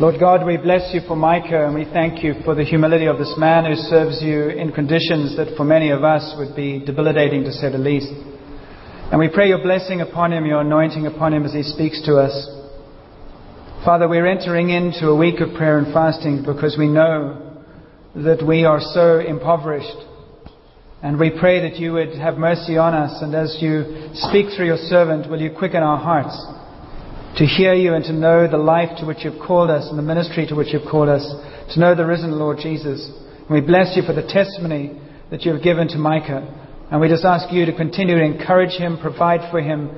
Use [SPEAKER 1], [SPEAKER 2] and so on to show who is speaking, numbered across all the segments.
[SPEAKER 1] Lord God, we bless you for Micah and we thank you for the humility of this man who serves you in conditions that for many of us would be debilitating to say the least. And we pray your blessing upon him, your anointing upon him as he speaks to us. Father, we're entering into a week of prayer and fasting because we know that we are so impoverished. And we pray that you would have mercy on us, and as you speak through your servant, will you quicken our hearts to hear you and to know the life to which you've called us and the ministry to which you've called us, to know the risen Lord Jesus. And we bless you for the testimony that you have given to Micah. And we just ask you to continue to encourage him, provide for him,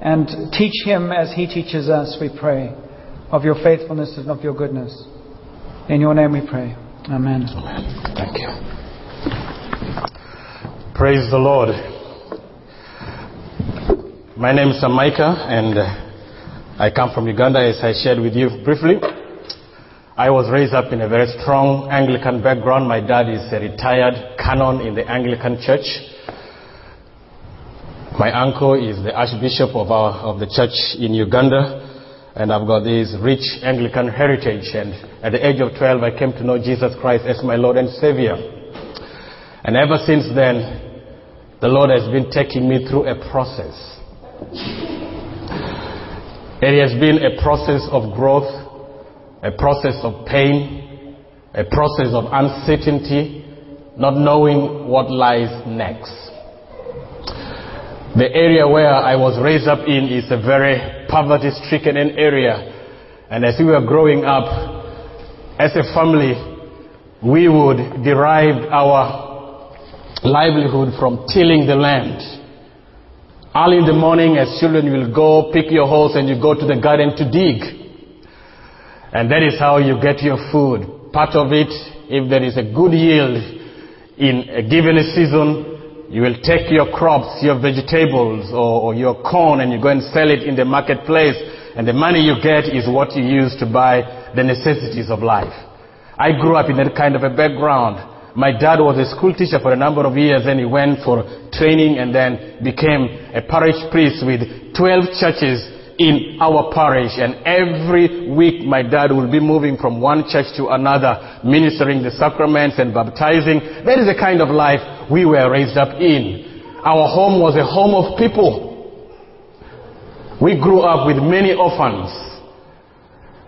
[SPEAKER 1] and teach him as he teaches us, we pray, of your faithfulness and of your goodness. In your name we pray. Amen.
[SPEAKER 2] Amen. Thank you. Praise the Lord. My name is Micah, and uh, I come from Uganda, as I shared with you briefly. I was raised up in a very strong Anglican background. My dad is a retired canon in the Anglican Church. My uncle is the Archbishop of, our, of the church in Uganda, and I've got this rich Anglican heritage. And at the age of 12, I came to know Jesus Christ as my Lord and Savior. And ever since then, the Lord has been taking me through a process. It has been a process of growth, a process of pain, a process of uncertainty, not knowing what lies next. The area where I was raised up in is a very poverty stricken area. And as we were growing up, as a family, we would derive our livelihood from tilling the land. Early in the morning, as children, you will go pick your hoes and you go to the garden to dig. And that is how you get your food. Part of it, if there is a good yield in a given season, you will take your crops, your vegetables, or, or, your corn, and you go and sell it in the marketplace. And the money you get is what you use to buy the necessities of life. I grew up in that kind of a background. My dad was a school teacher for a number of years, and he went for training and then became a parish priest with 12 churches in our parish. And every week, my dad will be moving from one church to another, ministering the sacraments and baptizing. That is the kind of life we were raised up in. Our home was a home of people. We grew up with many orphans.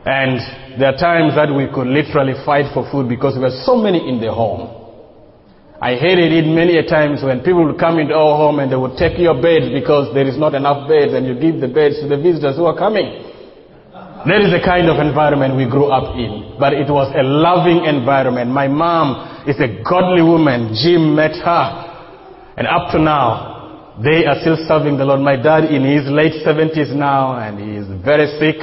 [SPEAKER 2] And there are times that we could literally fight for food because there were so many in the home. I hated it many a times when people would come into our home and they would take your beds because there is not enough beds and you give the beds to the visitors who are coming. That is the kind of environment we grew up in. But it was a loving environment. My mom is a godly woman. Jim met her. And up to now, they are still serving the Lord. My dad in his late 70s now and he is very sick.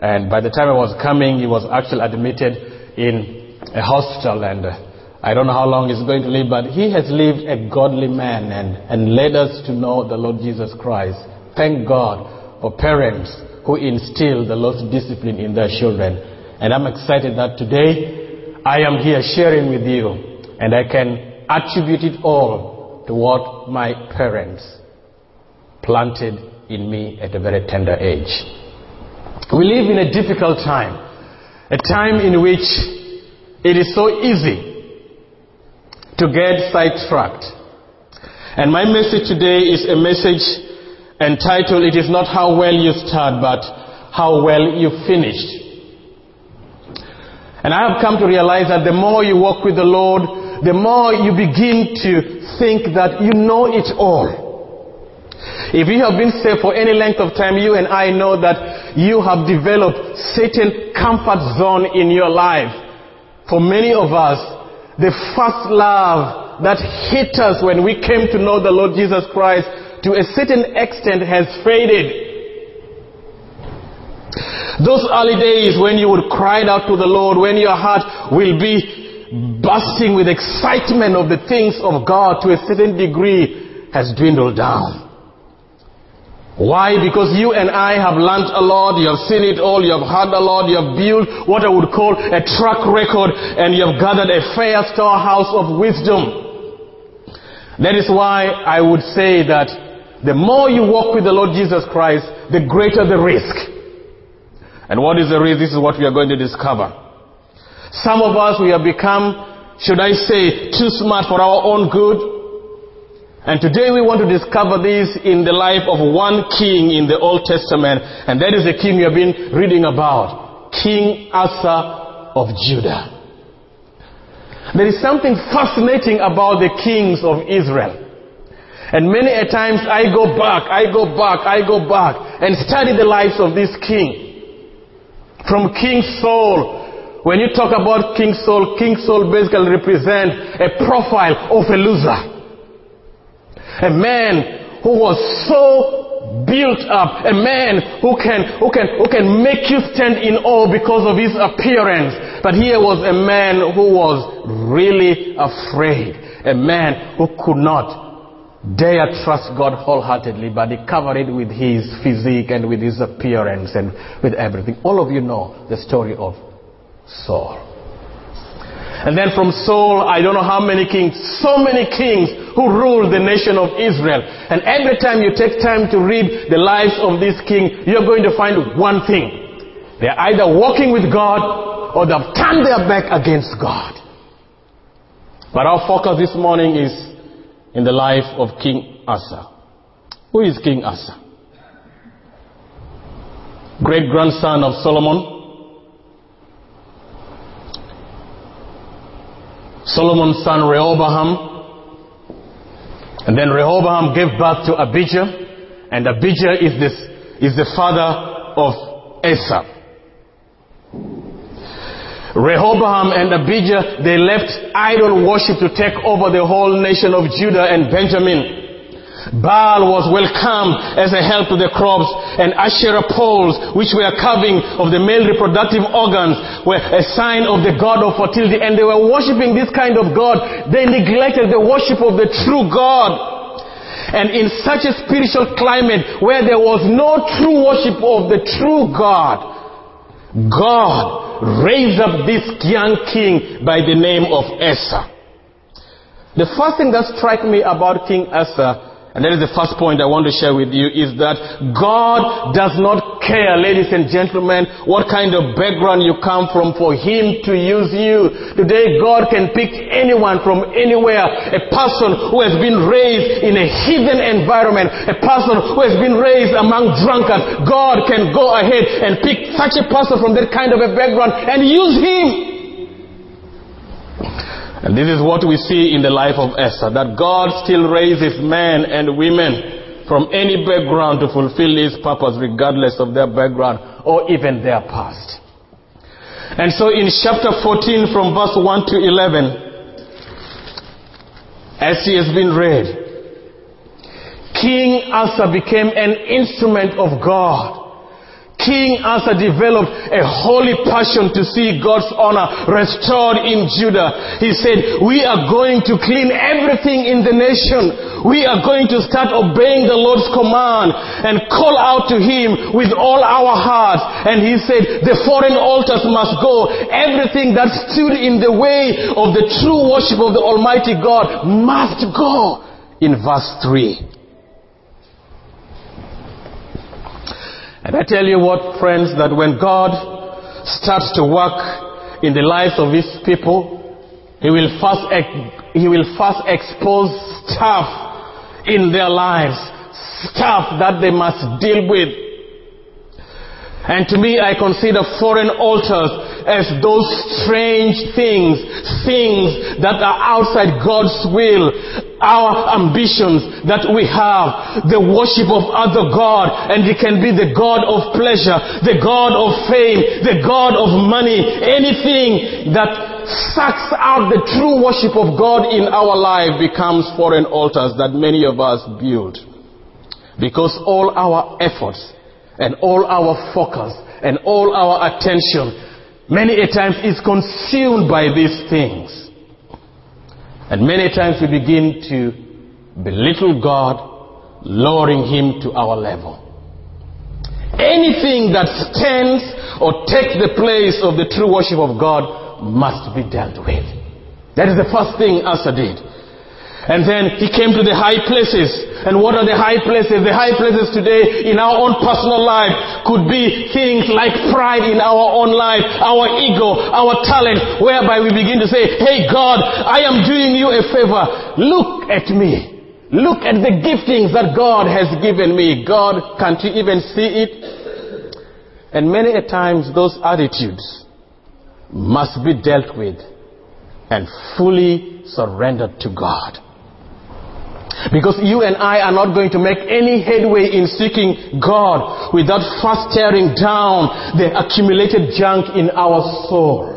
[SPEAKER 2] And by the time I was coming, he was actually admitted in a hospital and uh, I don't know how long he's going to live, but he has lived a godly man and, and led us to know the Lord Jesus Christ. Thank God for parents who instill the Lord's discipline in their children. And I'm excited that today I am here sharing with you and I can attribute it all to what my parents planted in me at a very tender age. We live in a difficult time, a time in which it is so easy to get sidetracked. And my message today is a message entitled, It is not how well you start, but how well you finish. And I have come to realize that the more you walk with the Lord, the more you begin to think that you know it all. If you have been saved for any length of time, you and I know that you have developed certain comfort zone in your life. For many of us, the first love that hit us when we came to know the Lord Jesus Christ to a certain extent has faded. Those early days when you would cry out to the Lord, when your heart will be bursting with excitement of the things of God to a certain degree has dwindled down. Why? Because you and I have learned a lot, you have seen it all, you have heard a lot, you have built what I would call a track record, and you have gathered a fair storehouse of wisdom. That is why I would say that the more you walk with the Lord Jesus Christ, the greater the risk. And what is the risk? This is what we are going to discover. Some of us, we have become, should I say, too smart for our own good. And today we want to discover this in the life of one king in the Old Testament, and that is the king we have been reading about, King Asa of Judah. There is something fascinating about the kings of Israel. And many a times I go back, I go back, I go back and study the lives of this king. From King Saul, when you talk about King Saul, King Saul basically represents a profile of a loser. A man who was so built up, a man who can, who can, who can make you stand in awe because of his appearance. But here was a man who was really afraid. A man who could not dare trust God wholeheartedly, but he covered it with his physique and with his appearance and with everything. All of you know the story of Saul. And then from Saul, I don't know how many kings, so many kings who ruled the nation of Israel. And every time you take time to read the lives of this king, you're going to find one thing. They're either walking with God or they've turned their back against God. But our focus this morning is in the life of King Asa. Who is King Asa? Great grandson of Solomon. Solomon's son Rehoboam. And then Rehoboam gave birth to Abijah. And Abijah is, this, is the father of Asa. Rehoboam and Abijah, they left idol worship to take over the whole nation of Judah and Benjamin. Baal was welcomed as a help to the crops and Asherah poles, which were carving of the male reproductive organs, were a sign of the god of fertility and they were worshipping this kind of God. They neglected the worship of the true God. And in such a spiritual climate where there was no true worship of the true God, God raised up this young king by the name of Asa. The first thing that struck me about King Asa and that is the first point I want to share with you is that God does not care, ladies and gentlemen, what kind of background you come from for Him to use you. Today God can pick anyone from anywhere. A person who has been raised in a heathen environment. A person who has been raised among drunkards. God can go ahead and pick such a person from that kind of a background and use him. And this is what we see in the life of Esther, that God still raises men and women from any background to fulfill His purpose regardless of their background or even their past. And so in chapter 14 from verse 1 to 11, as he has been read, King Asa became an instrument of God King Asa developed a holy passion to see God's honor restored in Judah. He said, we are going to clean everything in the nation. We are going to start obeying the Lord's command and call out to Him with all our hearts. And he said, the foreign altars must go. Everything that stood in the way of the true worship of the Almighty God must go. In verse 3. I tell you what, friends, that when God starts to work in the lives of His people, He will first, He will first expose stuff in their lives, stuff that they must deal with. And to me, I consider foreign altars as those strange things, things that are outside God's will, our ambitions that we have, the worship of other God, and it can be the God of pleasure, the God of fame, the God of money, anything that sucks out the true worship of God in our life becomes foreign altars that many of us build. Because all our efforts and all our focus and all our attention many a times is consumed by these things. And many times we begin to belittle God, lowering Him to our level. Anything that stands or takes the place of the true worship of God must be dealt with. That is the first thing Asa did. And then he came to the high places. And what are the high places? The high places today in our own personal life could be things like pride in our own life, our ego, our talent, whereby we begin to say, Hey God, I am doing you a favor. Look at me. Look at the giftings that God has given me. God, can't you even see it? And many a times those attitudes must be dealt with and fully surrendered to God. Because you and I are not going to make any headway in seeking God without first tearing down the accumulated junk in our soul.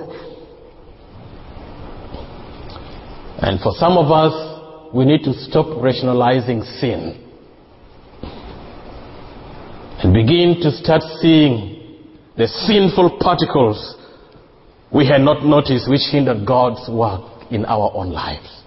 [SPEAKER 2] And for some of us, we need to stop rationalizing sin and begin to start seeing the sinful particles we had not noticed which hindered God's work in our own lives.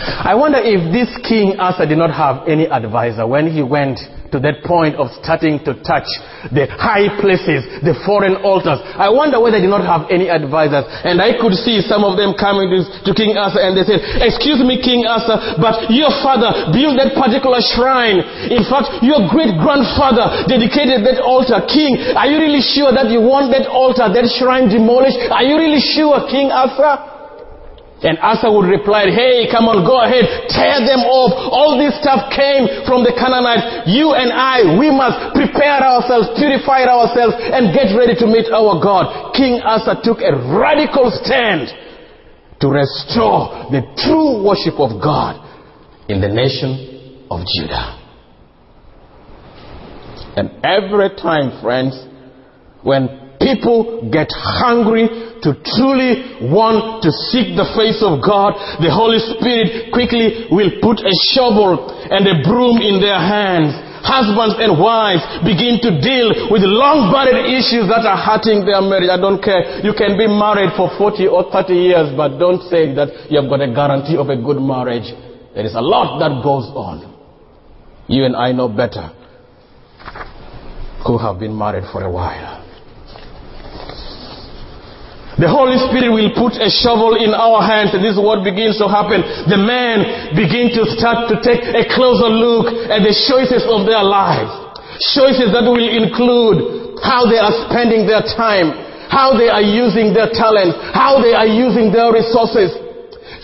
[SPEAKER 2] I wonder if this King Asa did not have any advisor when he went to that point of starting to touch the high places, the foreign altars. I wonder whether he did not have any advisors. And I could see some of them coming to, King Asa and they said, excuse me, King Asa, but your father built that particular shrine. In fact, your great grandfather dedicated that altar. King, are you really sure that you want that altar, that shrine demolished? Are you really sure, King Asa? And Asa would reply, hey, come on, go ahead, tear them off. All this stuff came from the Canaanites. You and I, we must prepare ourselves, purify ourselves, and get ready to meet our God. King Asa took a radical stand to restore the true worship of God in the nation of Judah. And every time, friends, when people get hungry to truly want to seek the face of God, the Holy Spirit quickly will put a shovel and a broom in their hands. Husbands and wives begin to deal with long buried issues that are hurting their marriage. I don't care. You can be married for 40 or 30 years, but don't say that you have got a guarantee of a good marriage. There is a lot that goes on. You and I know better who have been married for a while. The Holy Spirit will put a shovel in our hands and this is what begins to happen. The men begin to start to take a closer look at the choices of their lives. Choices that will include how they are spending their time, how they are using their talents, how they are using their resources.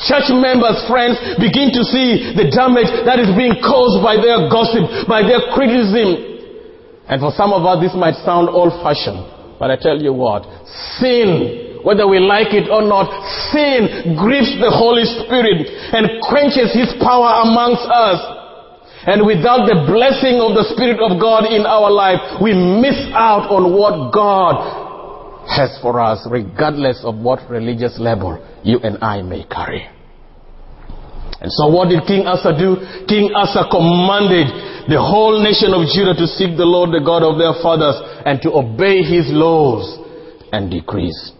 [SPEAKER 2] Church members, friends, begin to see the damage that is being caused by their gossip, by their criticism. And for some of us, this might sound old fashioned, but I tell you what, sin whether we like it or not, sin grieves the Holy Spirit and quenches His power amongst us. And without the blessing of the Spirit of God in our life, we miss out on what God has for us, regardless of what religious label you and I may carry. And so what did King Asa do? King Asa commanded the whole nation of Judah to seek the Lord, the God of their fathers, and to obey his laws and decrees.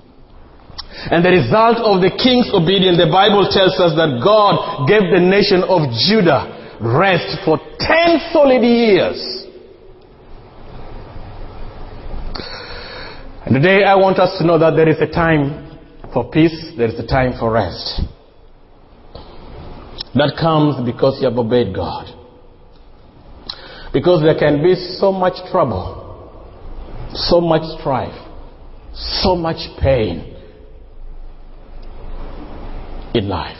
[SPEAKER 2] And the result of the king's obedience, the Bible tells us that God gave the nation of Judah rest for 10 solid years. And today I want us to know that there is a time for peace, there is a time for rest. That comes because you have obeyed God. Because there can be so much trouble, so much strife, so much pain in life.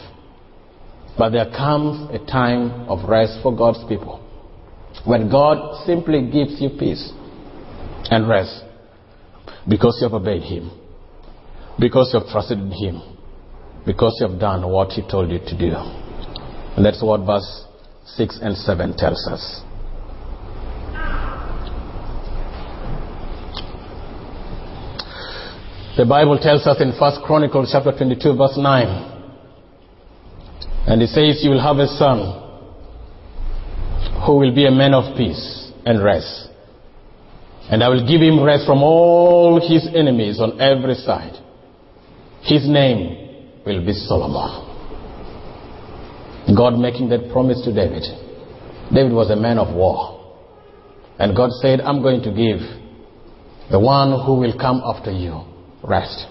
[SPEAKER 2] But there comes a time of rest for God's people. When God simply gives you peace and rest because you have obeyed Him, because you have trusted in Him, because you have done what He told you to do. And that's what verse 6 and 7 tells us. The Bible tells us in 1 Chronicles chapter 22 verse 9 and he says, You will have a son who will be a man of peace and rest. And I will give him rest from all his enemies on every side. His name will be Solomon. God making that promise to David. David was a man of war. And God said, I'm going to give the one who will come after you rest.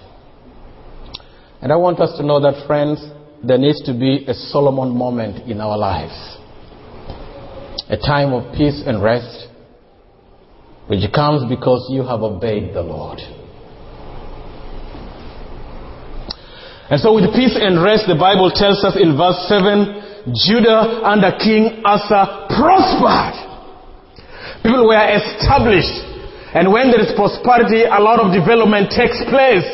[SPEAKER 2] And I want us to know that, friends, there needs to be a Solomon moment in our lives. A time of peace and rest, which comes because you have obeyed the Lord. And so, with peace and rest, the Bible tells us in verse 7 Judah under King Asa prospered. People were established. And when there is prosperity, a lot of development takes place.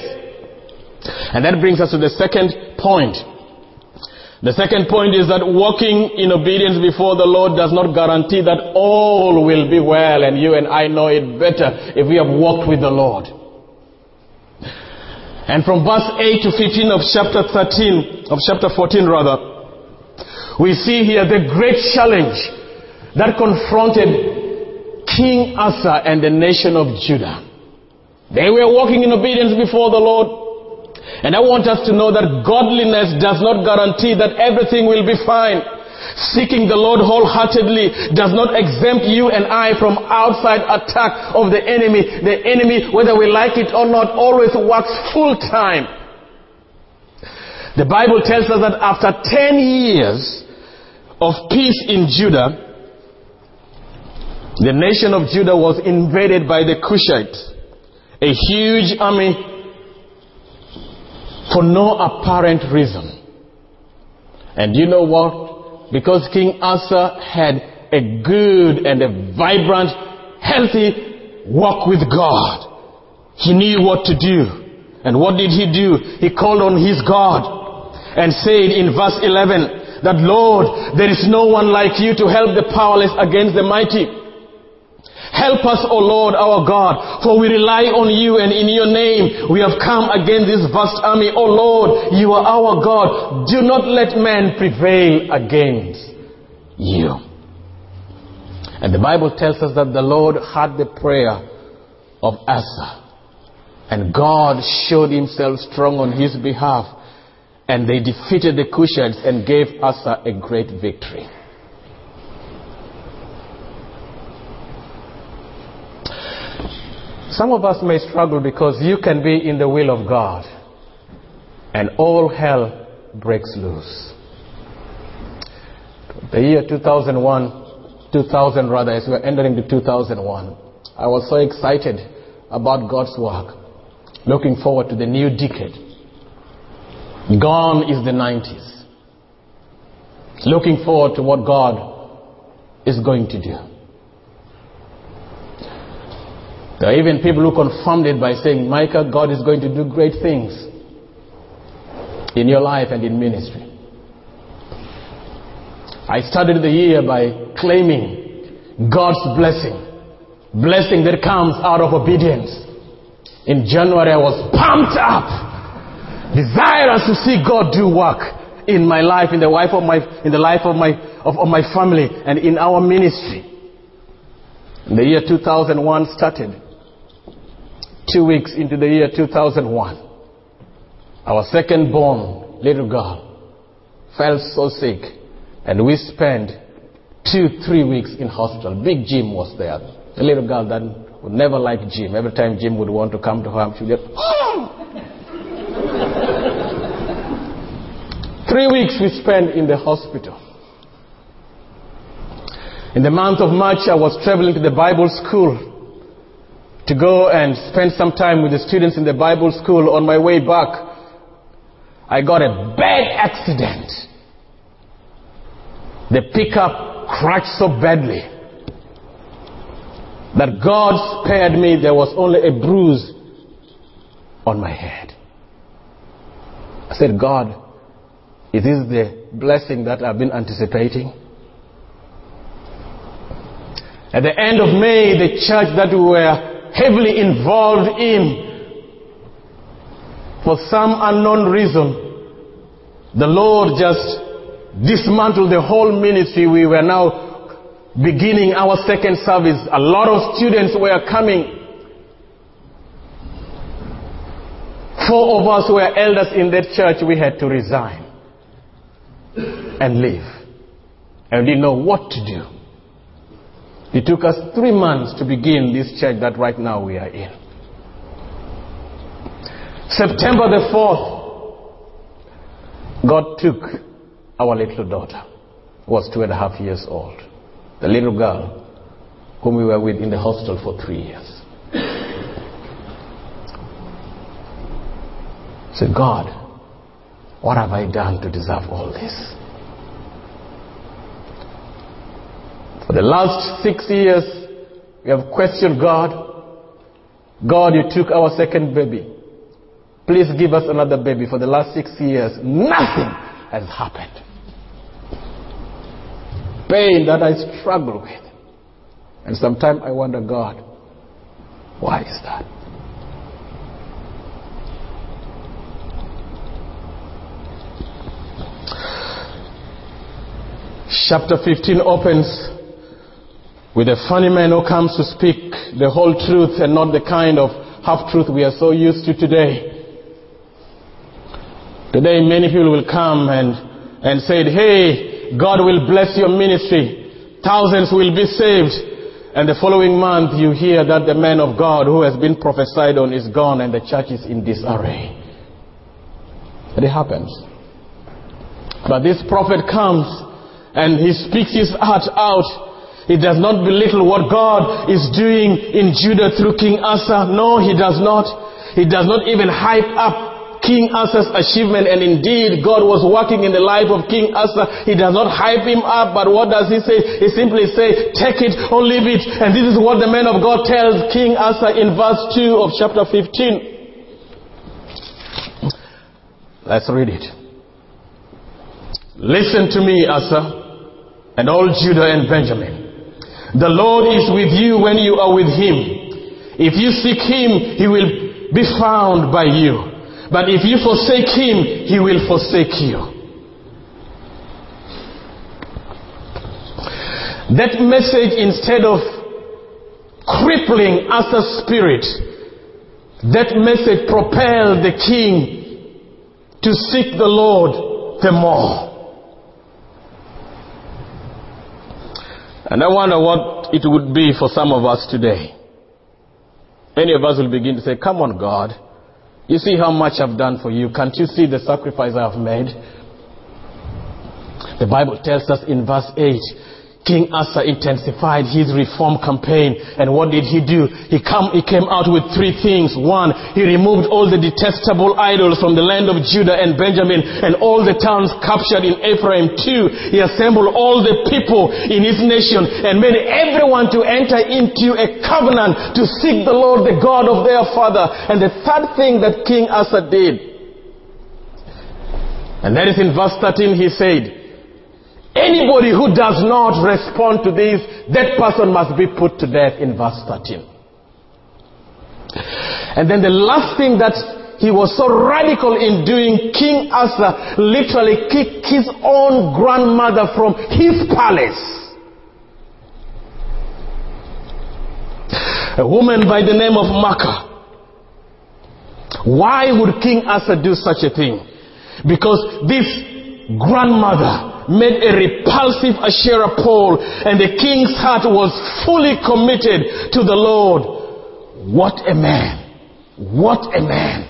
[SPEAKER 2] And that brings us to the second point. The second point is that walking in obedience before the Lord does not guarantee that all will be well, and you and I know it better if we have walked with the Lord. And from verse 8 to 15 of chapter 13, of chapter 14 rather, we see here the great challenge that confronted King Asa and the nation of Judah. They were walking in obedience before the Lord. And I want us to know that godliness does not guarantee that everything will be fine. Seeking the Lord wholeheartedly does not exempt you and I from outside attack of the enemy. The enemy, whether we like it or not, always works full time. The Bible tells us that after 10 years of peace in Judah, the nation of Judah was invaded by the Cushites, a huge army for no apparent reason. And you know what? Because King Asa had a good and a vibrant, healthy walk with God. He knew what to do. And what did he do? He called on his God and said in verse 11 that Lord, there is no one like you to help the powerless against the mighty. Help us, O Lord, our God, for we rely on you and in your name we have come against this vast army. O Lord, you are our God. Do not let men prevail against you. And the Bible tells us that the Lord heard the prayer of Asa. And God showed himself strong on his behalf. And they defeated the Cushites and gave Asa a great victory. Some of us may struggle because you can be in the will of God and all hell breaks loose. The year 2001, 2000 rather, as we are entering the 2001, I was so excited about God's work, looking forward to the new decade. Gone is the 90s. Looking forward to what God is going to do. There are even people who confirmed it by saying, Micah, God is going to do great things in your life and in ministry. I started the year by claiming God's blessing, blessing that comes out of obedience. In January, I was pumped up, desirous to see God do work in my life, in the life of my, in the life of my, of, of my family, and in our ministry. The year 2001 started two weeks into the year 2001, our second born little girl fell so sick, and we spent two, three weeks in hospital. Big Jim was there. The little girl that would never like Jim. Every time Jim would want to come to her, she would get, oh! Three weeks we spent in the hospital. In the month of March, I was traveling to the Bible school to go and spend some time with the students in the Bible school. On my way back, I got a bad accident. The pickup crashed so badly that God spared me. There was only a bruise on my head. I said, God, is this the blessing that I've been anticipating? At the end of May, the church that we were heavily involved in. For some unknown reason, the Lord just dismantled the whole ministry. We were now beginning our second service. A lot of students were coming. Four of us were elders in that church. We had to resign and leave. And we didn't know what to do. It took us three months to begin this church that right now we are in. September the 4th, God took our little daughter, who was two and a half years old, the little girl whom we were with in the hostel for three years. Said, God, what have I done to deserve all this? For the last six years, we have questioned God. God, you took our second baby. Please give us another baby. For the last six years, nothing has happened. Pain that I struggle with. And sometimes I wonder, God, why is that? Chapter 15 opens with a funny man who comes to speak the whole truth and not the kind of half truth we are so used to today. Today, many people will come and, and say, Hey, God will bless your ministry. Thousands will be saved. And the following month, you hear that the man of God who has been prophesied on is gone and the church is in disarray. It happens. But this prophet comes and he speaks his heart out. He does not belittle what God is doing in Judah through King Asa. No, he does not. He does not even hype up King Asa's achievement and indeed God was working in the life of King Asa. He does not hype him up, but what does he say? He simply says, take it or leave it. And this is what the man of God tells King Asa in verse 2 of chapter 15. Let's read it. Listen to me, Asa and all Judah and Benjamin. The Lord is with you when you are with him. If you seek him, he will be found by you. But if you forsake him, he will forsake you. That message, instead of crippling Asa's spirit, that message propelled the king to seek the Lord the more. And I wonder what it would be for some of us today. Many of us will begin to say, Come on, God. You see how much I've done for you. Can't you see the sacrifice I have made? The Bible tells us in verse 8 King Asa intensified his reform campaign. And what did he do? He, come, he came out with three things. One, he removed all the detestable idols from the land of Judah and Benjamin and all the towns captured in Ephraim. Two, he assembled all the people in his nation and made everyone to enter into a covenant to seek the Lord, the God of their father. And the third thing that King Asa did, and that is in verse 13, he said, Anybody who does not respond to this, that person must be put to death in verse 13. And then the last thing that he was so radical in doing, King Asa literally kicked his own grandmother from his palace. A woman by the name of Maacah. Why would King Asa do such a thing? Because this grandmother made a repulsive Asherah pole, and the king's heart was fully committed to the Lord. What a man! What a man!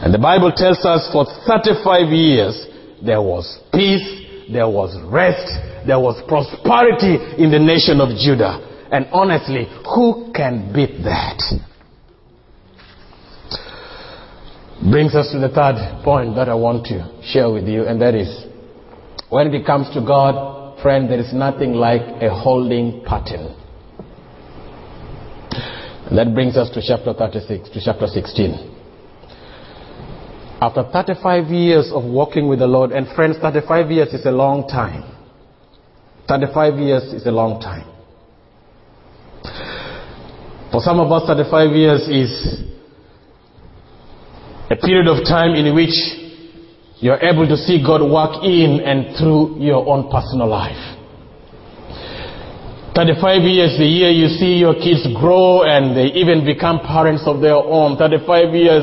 [SPEAKER 2] And the Bible tells us for 35 years there was peace, there was rest, there was prosperity in the nation of Judah. And honestly, who can beat that? Brings us to the third point that I want to share with you, and that is when it comes to God, friend, there is nothing like a holding pattern. And that brings us to chapter 36, to chapter 16. After 35 years of walking with the Lord, and friends, 35 years is a long time. 35 years is a long time. For some of us, 35 years is a period of time in which you're able to see God work in and through your own personal life. 35 years, the year you see your kids grow and they even become parents of their own. 35 years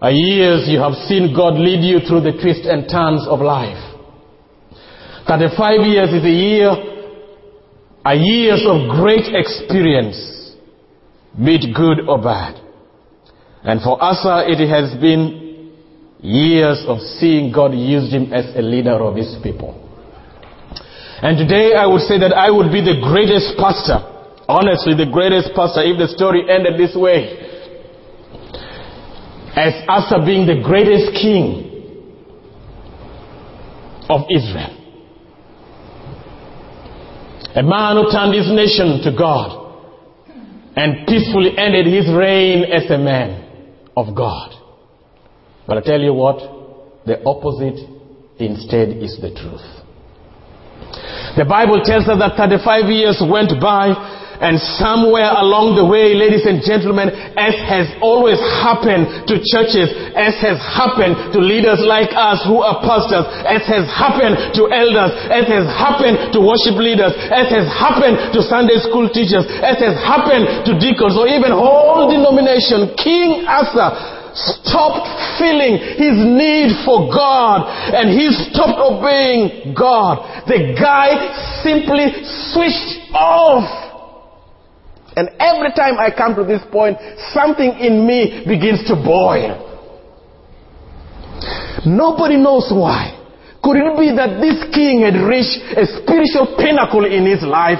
[SPEAKER 2] are years you have seen God lead you through the twists and turns of life. 35 years is a year, are years of great experience, be it good or bad. And for Asa, it has been years of seeing God use him as a leader of his people. And today I would say that I would be the greatest pastor. Honestly, the greatest pastor if the story ended this way. As Asa being the greatest king of Israel. A man who turned his nation to God and peacefully ended his reign as a man of God. But I tell you what, the opposite instead is the truth. The Bible tells us that 35 years went by and somewhere along the way, ladies and gentlemen, as has always happened to churches, as has happened to leaders like us who are pastors, as has happened to elders, as has happened to worship leaders, as has happened to Sunday school teachers, as has happened to deacons or even whole denomination, King Asa stopped feeling his need for God and he stopped obeying God. The guy simply switched off. And every time I come to this point, something in me begins to boil. Nobody knows why. Could it be that this king had reached a spiritual pinnacle in his life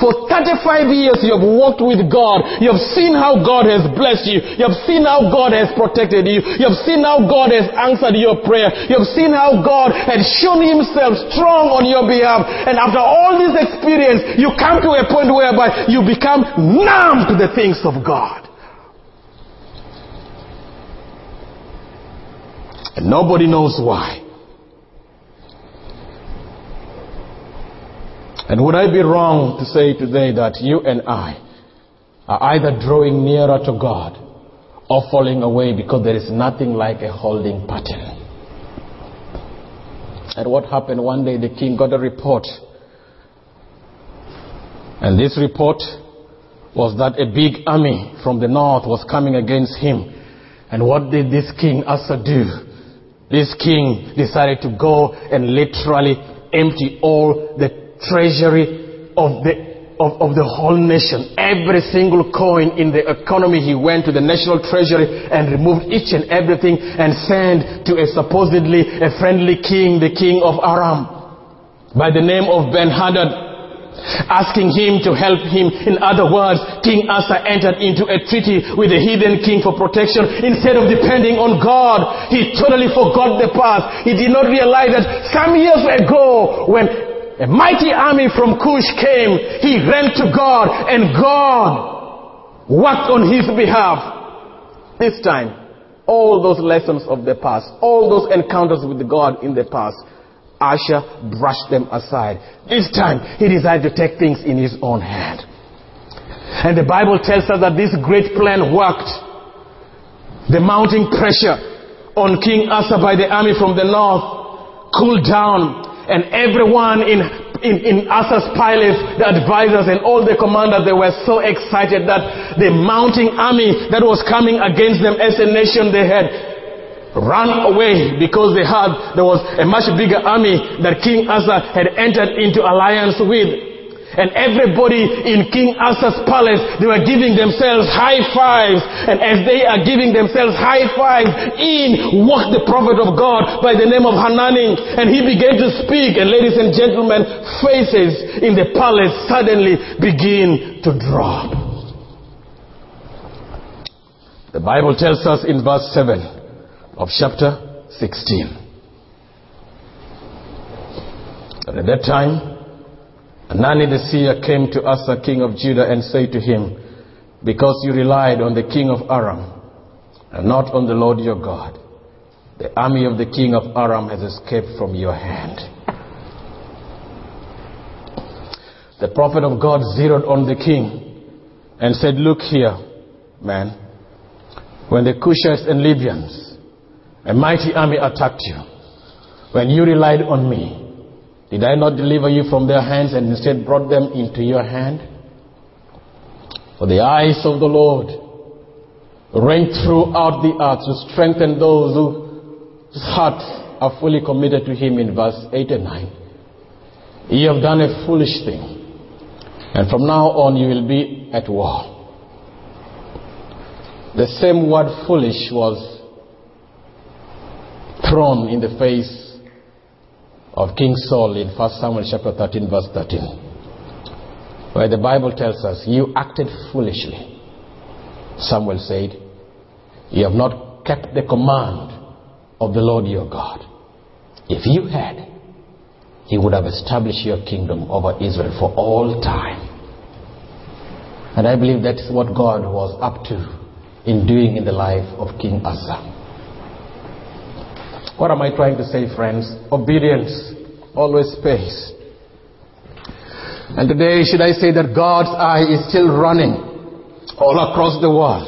[SPEAKER 2] for 35 years you have walked with God. You have seen how God has blessed you. You have seen how God has protected you. You have seen how God has answered your prayer. You have seen how God has shown himself strong on your behalf. And after all this experience, you come to a point whereby you become numb to the things of God. And nobody knows why. And would I be wrong to say today that you and I are either drawing nearer to God or falling away because there is nothing like a holding pattern? And what happened one day, the king got a report. And this report was that a big army from the north was coming against him. And what did this king Asa do? This king decided to go and literally empty all the treasury of the of, of, the whole nation. Every single coin in the economy, he went to the national treasury and removed each and everything and sent to a supposedly a friendly king, the king of Aram, by the name of Ben Hadad, asking him to help him. In other words, King Asa entered into a treaty with the heathen king for protection. Instead of depending on God, he totally forgot the past. He did not realize that some years ago, when a mighty army from Cush came. He ran to God and God worked on his behalf. This time, all those lessons of the past, all those encounters with God in the past, Asa brushed them aside. This time, he decided to take things in his own hand. And the Bible tells us that this great plan worked. The mounting pressure on King Asa by the army from the north cooled down and everyone in, in, in Asa's palace, the advisors and all the commanders, they were so excited that the mounting army that was coming against them as a nation they had run away because they had there was a much bigger army that King Asa had entered into alliance with. And everybody in King Asa's palace, they were giving themselves high fives. And as they are giving themselves high fives, in walked the prophet of God by the name of Hanani. And he began to speak. And ladies and gentlemen, faces in the palace suddenly begin to drop. The Bible tells us in verse 7 of chapter 16. And at that time, Hanani the seer came to Asa, king of Judah, and said to him, Because you relied on the king of Aram and not on the Lord your God, the army of the king of Aram has escaped from your hand. The prophet of God zeroed on the king and said, Look here, man. When the Cushites and Libyans, a mighty army attacked you, when you relied on me, did I not deliver you from their hands and instead brought them into your hand? For the eyes of the Lord reign throughout the earth to strengthen those whose hearts are fully committed to Him in verse 8 and 9. You have done a foolish thing. And from now on you will be at war. The same word foolish was thrown in the face of King Saul in 1 Samuel chapter 13, verse 13, where the Bible tells us, You acted foolishly. Samuel said, You have not kept the command of the Lord your God. If you had, He would have established your kingdom over Israel for all time. And I believe that is what God was up to in doing in the life of King Asa. What am I trying to say, friends? Obedience always pays. And today, should I say that God's eye is still running all across the world,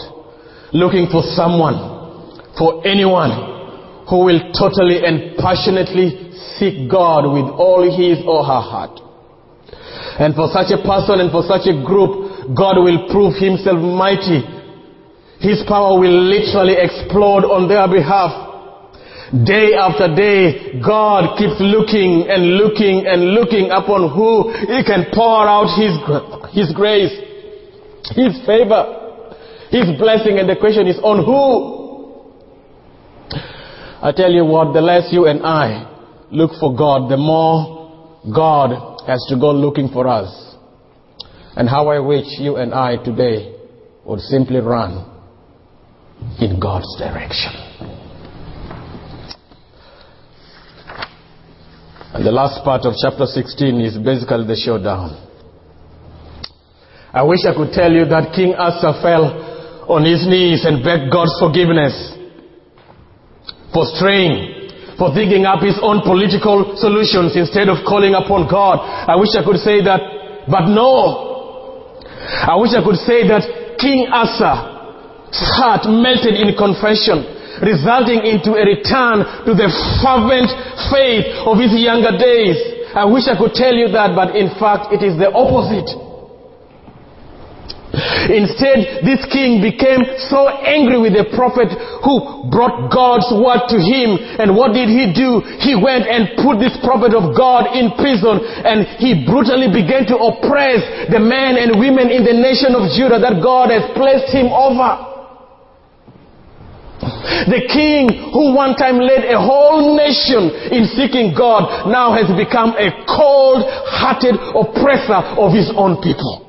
[SPEAKER 2] looking for someone, for anyone who will totally and passionately seek God with all his or her heart. And for such a person and for such a group, God will prove himself mighty his power will literally explode on their behalf. Day after day, God keeps looking and looking and looking upon who He can pour out His, His grace, His favor, His blessing, and the question is on who? I tell you what, the less you and I look for God, the more God has to go looking for us. And how I wish you and I today would simply run in God's direction. And the last part of chapter 16 is basically the showdown. I wish I could tell you that King Asa fell on his knees and begged God's forgiveness for straying, for digging up his own political solutions instead of calling upon God. I wish I could say that, but no. I wish I could say that King Asa's heart melted in confession, resulting into a return to the fervent faith of his younger days. I wish I could tell you that, but in fact, it is the opposite. Instead, this king became so angry with the prophet who brought God's word to him. And what did he do? He went and put this prophet of God in prison and he brutally began to oppress the men and women in the nation of Judah that God has placed him over. The king who one time led a whole nation in seeking God now has become a cold-hearted oppressor of his own people.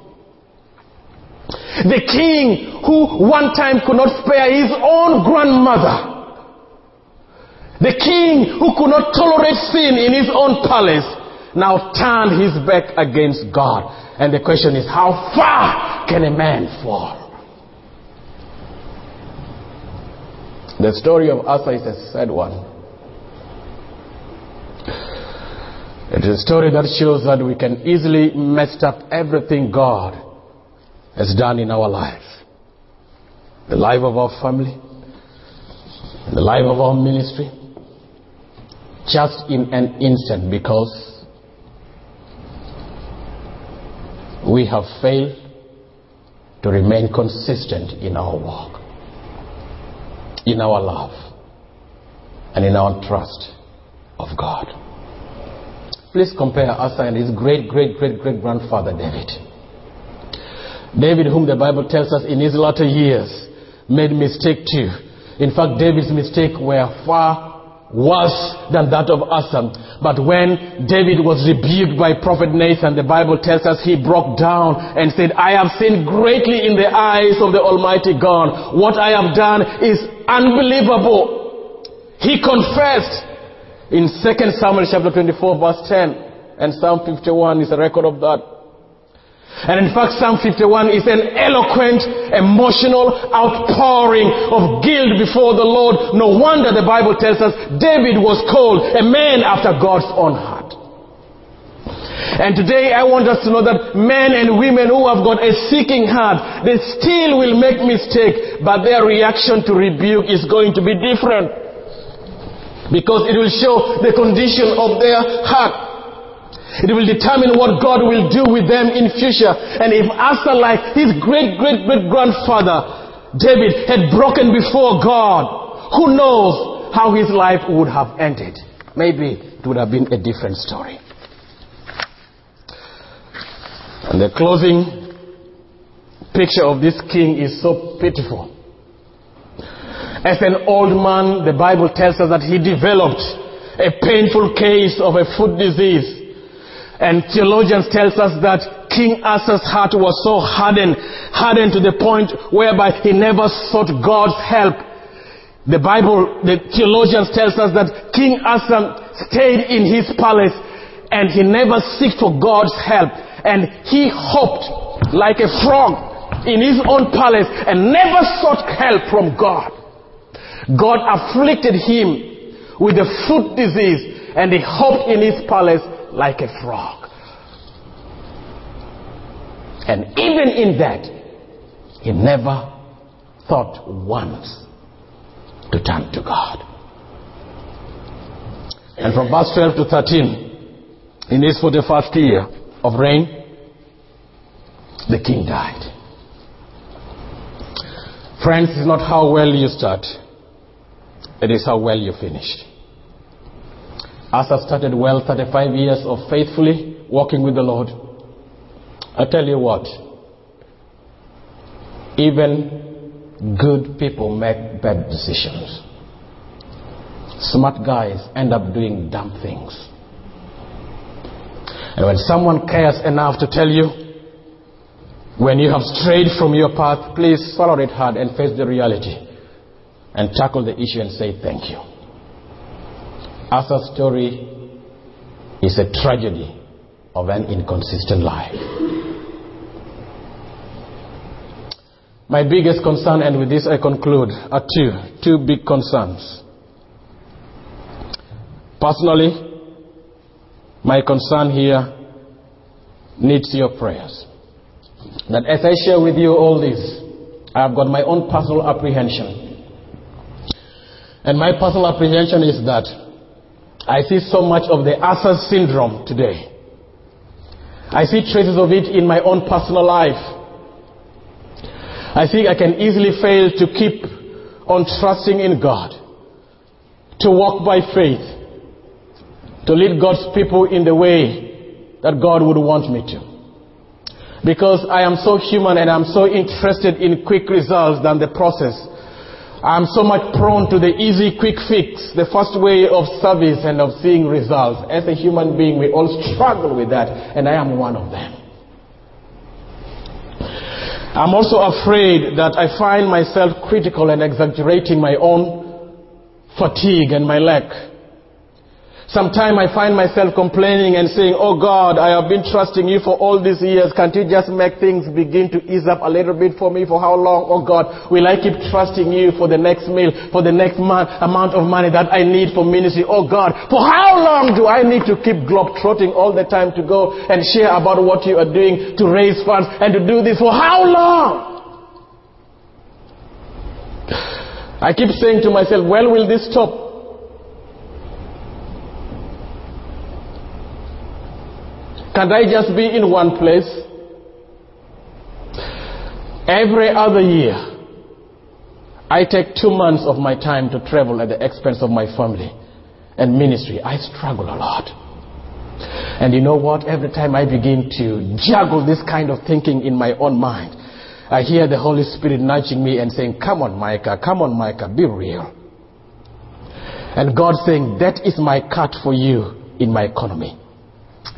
[SPEAKER 2] The king who one time could not spare his own grandmother. The king who could not tolerate sin in his own palace now turned his back against God. And the question is, how far can a man fall? The story of Asa is a sad one. It is a story that shows that we can easily mess up everything God has done in our life. The life of our family, the life of our ministry, just in an instant because we have failed to remain consistent in our walk in our love and in our trust of God. Please compare Asa and his great, great, great, great grandfather David. David, whom the Bible tells us in his latter years made mistake too. In fact, David's mistake were far worse than that of Asa. But when David was rebuked by prophet Nathan, the Bible tells us he broke down and said, I have sinned greatly in the eyes of the Almighty God. What I have done is unbelievable. He confessed in 2 Samuel chapter 24 verse 10 and Psalm 51 is a record of that. And in fact, Psalm 51 is an eloquent, emotional outpouring of guilt before the Lord. No wonder the Bible tells us David was called a man after God's own heart. And today I want us to know that men and women who have got a seeking heart, they still will make mistake, but their reaction to rebuke is going to be different. Because it will show the condition of their heart. It will determine what God will do with them in future. And if Asa, like his great great great grandfather, David, had broken before God, who knows how his life would have ended? Maybe it would have been a different story. And the closing picture of this king is so pitiful. As an old man, the Bible tells us that he developed a painful case of a foot disease. And theologians tells us that King Asa's heart was so hardened, hardened to the point whereby he never sought God's help. The Bible, the theologians tells us that King Asa stayed in his palace and he never sought for God's help. And he hopped like a frog in his own palace and never sought help from God. God afflicted him with a foot disease and he hopped in his palace like a frog. And even in that, he never thought once to turn to God. And from verse 12 to 13, in his 41st year of reign, the king died. Friends, it's not how well you start, it is how well you finish. Asa started well 35 years of faithfully walking with the Lord. I tell you what, even good people make bad decisions. Smart guys end up doing dumb things. And when someone cares enough to tell you, when you have strayed from your path, please swallow it hard and face the reality and tackle the issue and say thank you. Asa's story is a tragedy of an inconsistent life. My biggest concern, and with this I conclude, are two, two big concerns. Personally, my concern here needs your prayers. That as I share with you all this, I have got my own personal apprehension and my personal apprehension is that I see so much of the Asa syndrome today. I see traces of it in my own personal life. I think I can easily fail to keep on trusting in God, to walk by faith, to lead God's people in the way that God would want me to. Because I am so human and I'm so interested in quick results than the process I'm so much prone to the easy, quick fix, the first way of service and of seeing results. As a human being, we all struggle with that, and I am one of them. I'm also afraid that I find myself critical and exaggerating my own fatigue and my lack. Sometimes I find myself complaining and saying, Oh God, I have been trusting you for all these years. Can't you just make things begin to ease up a little bit for me? For how long? Oh God, will I keep trusting you for the next meal, for the next month, amount of money that I need for ministry? Oh God, for how long do I need to keep globetrotting all the time to go and share about what you are doing to raise funds and to do this? For how long? I keep saying to myself, when will this stop? Can't I just be in one place? Every other year, I take two months of my time to travel at the expense of my family and ministry. I struggle a lot. And you know what? Every time I begin to juggle this kind of thinking in my own mind, I hear the Holy Spirit nudging me and saying, Come on, Micah, come on, Micah, be real. And God saying, That is my cut for you in my economy.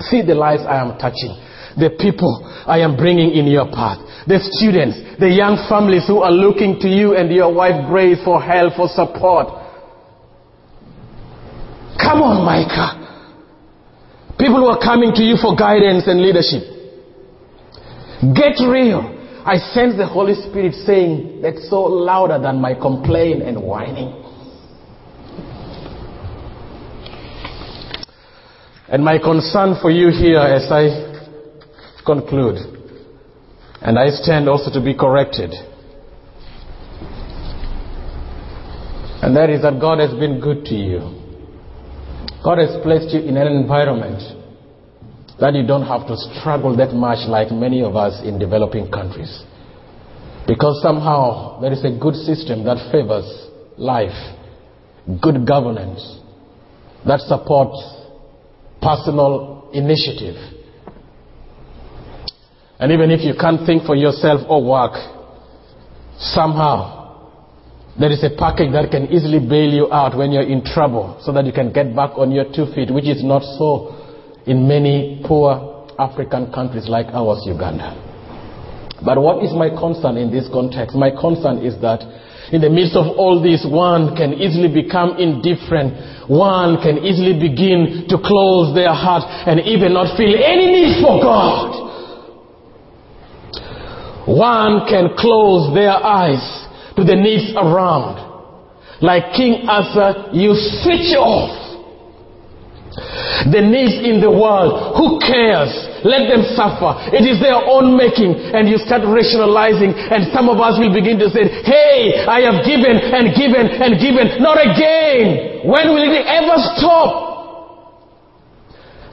[SPEAKER 2] See the lives I am touching. The people I am bringing in your path. The students, the young families who are looking to you and your wife Grace for help, for support. Come on, Micah. People who are coming to you for guidance and leadership. Get real. I sense the Holy Spirit saying that's so louder than my complaint and whining. And my concern for you here as I conclude, and I stand also to be corrected, and that is that God has been good to you. God has placed you in an environment that you don't have to struggle that much like many of us in developing countries. Because somehow there is a good system that favors life, good governance, that supports personal initiative. And even if you can't think for yourself or work, somehow There is a package that can easily bail you out when you're in trouble so that you can get back on your two feet, which is not so in many poor African countries like ours, Uganda. But what is my concern in this context? My concern is that in the midst of all this, one can easily become indifferent. One can easily begin to close their heart and even not feel any need for God. One can close their eyes to the needs around. Like King Asa, you switch off the needs in the world. Who cares? Let them suffer. It is their own making. And you start rationalizing, and some of us will begin to say, Hey, I have given and given and given. Not again. When will it ever stop?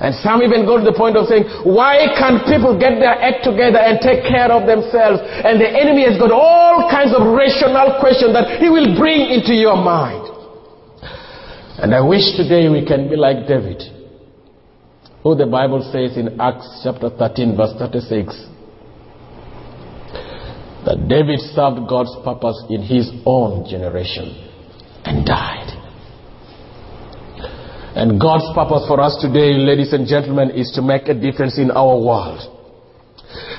[SPEAKER 2] And some even go to the point of saying, why can't people get their act together and take care of themselves? And the enemy has got all kinds of rational questions that he will bring into your mind. And I wish today we can be like David, who the Bible says in Acts chapter 13, verse 36, that David served God's purpose in his own generation and died. And God's purpose for us today, ladies and gentlemen, is to make a difference in our world.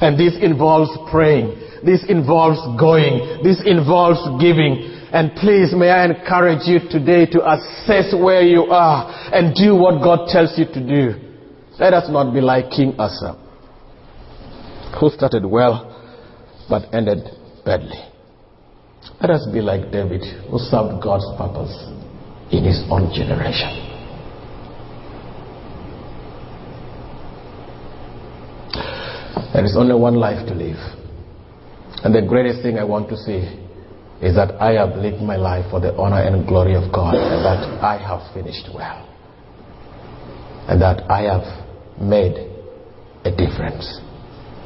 [SPEAKER 2] And this involves praying. This involves going. This involves giving. And please, may I encourage you today to assess where you are and do what God tells you to do. Let us not be like King Asa, who started well but ended badly. Let us be like David, who served God's purpose in his own generation. There is only one life to live. And the greatest thing I want to see is that I have lived my life for the honor and glory of God, and that I have finished well. And that I have made a difference,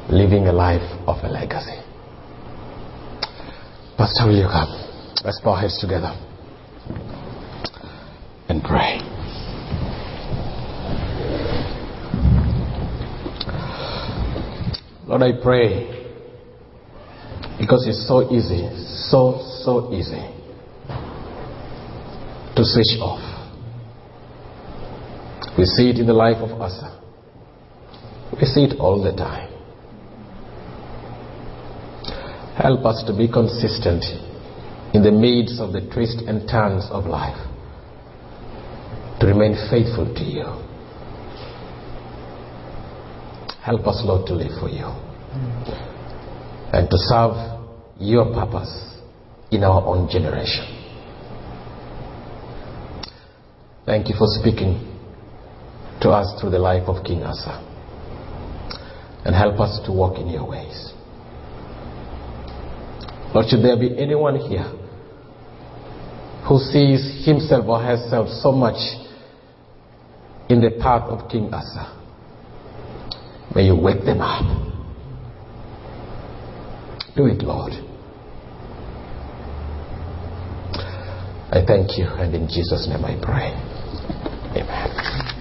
[SPEAKER 2] living a life of a legacy. Pastor, will you come? Let's bow our heads together and pray. Lord, I pray because it's so easy, so, so easy to switch off. We see it in the life of Asa. We see it all the time. Help us to be consistent in the midst of the twists and turns of life, to remain faithful to you. Help us, Lord, to live for you and to serve your purpose in our own generation. Thank you for speaking to us through the life of King Asa. And help us to walk in your ways. Lord, should there be anyone here who sees himself or herself so much in the path of King Asa, May you wake them up. Do it, Lord. I thank you, and in Jesus' name I pray. Amen.